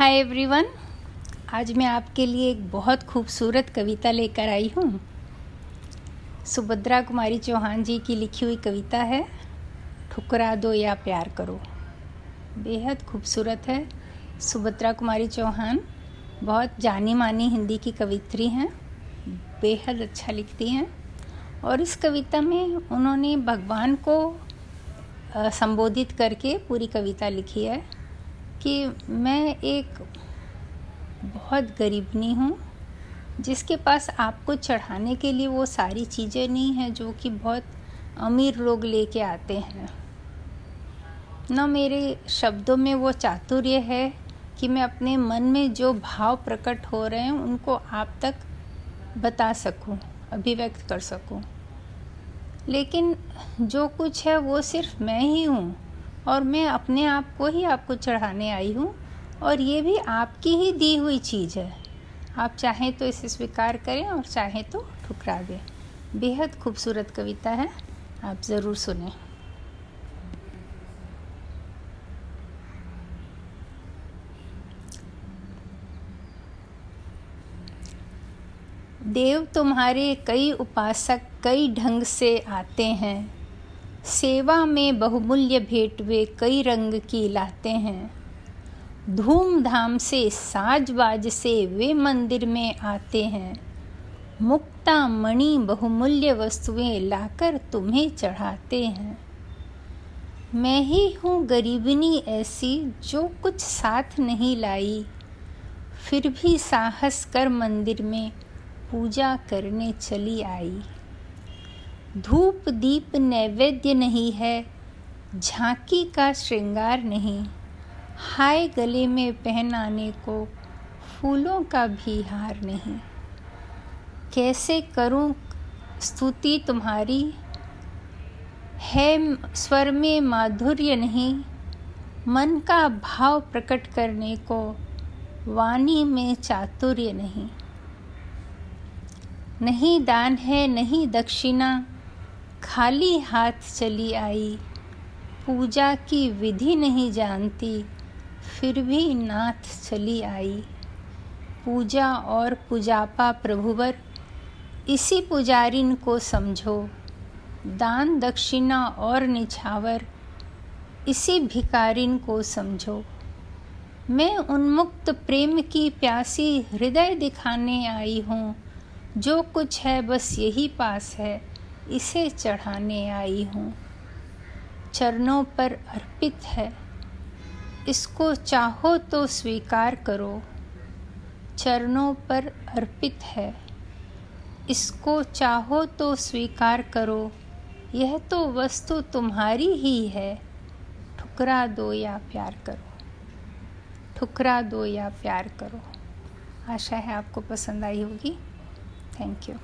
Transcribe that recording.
Hi everyone आज मैं आपके लिए एक बहुत खूबसूरत कविता लेकर आई हूँ। सुभद्रा कुमारी चौहान जी की लिखी हुई कविता है, ठुकरा दो या प्यार करो। बेहद खूबसूरत है। सुभद्रा कुमारी चौहान बहुत जानी मानी हिंदी की कवित्री हैं, बेहद अच्छा लिखती हैं। और इस कविता में उन्होंने भगवान को संबोधित करके पूरी कविता लिखी है। कि मैं एक बहुत गरीबनी हूँ जिसके पास आपको चढ़ाने के लिए वो सारी चीज़ें नहीं हैं जो कि बहुत अमीर लोग लेके आते हैं न मेरे शब्दों में वो चातुर्य है कि मैं अपने मन में जो भाव प्रकट हो रहे हैं उनको आप तक बता सकूँ, अभिव्यक्त कर सकूँ। लेकिन जो कुछ है वो सिर्फ़ मैं ही हूँ और मैं अपने आप को ही आपको चढ़ाने आई हूँ और ये भी आपकी ही दी हुई चीज़ है। आप चाहें तो इसे स्वीकार करें और चाहें तो ठुकरा दें बेहद खूबसूरत कविता है, आप ज़रूर सुने। देव तुम्हारे कई उपासक कई ढंग से आते हैं। सेवा में बहुमूल्य भेंट वे कई रंग की लाते हैं। धूमधाम से साज बाज से वे मंदिर में आते हैं। मुक्ता मणि बहुमूल्य वस्तुएँ लाकर तुम्हें चढ़ाते हैं। मैं ही हूँ गरीबनी ऐसी जो कुछ साथ नहीं लाई। फिर भी साहस कर मंदिर में पूजा करने चली आई। धूप दीप नैवेद्य नहीं है, झांकी का श्रृंगार नहीं। हाय गले में पहनाने को फूलों का भी हार नहीं। कैसे करूँ स्तुति तुम्हारी? है स्वर में माधुर्य नहीं, मन का भाव प्रकट करने को वाणी में चातुर्य नहीं। नहीं दान है, नहीं दक्षिणा खाली हाथ चली आई। पूजा की विधि नहीं जानती, फिर भी नाथ चली आई। पूजा और पूजापा प्रभुवर, इसी पुजारिन को समझो। दान दक्षिणा और निछावर, इसी भिकारिन को समझो। मैं उन्मुक्त प्रेम की प्यासी हृदय दिखाने आई हूँ। जो कुछ है बस यही पास है। इसे चढ़ाने आई हूँ। चरणों पर अर्पित है। इसको चाहो तो स्वीकार करो। चरणों पर अर्पित है। इसको चाहो तो स्वीकार करो। यह तो वस्तु तुम्हारी ही है। ठुकरा दो या प्यार करो। ठुकरा दो या प्यार करो। आशा है आपको पसंद आई होगी। Thank you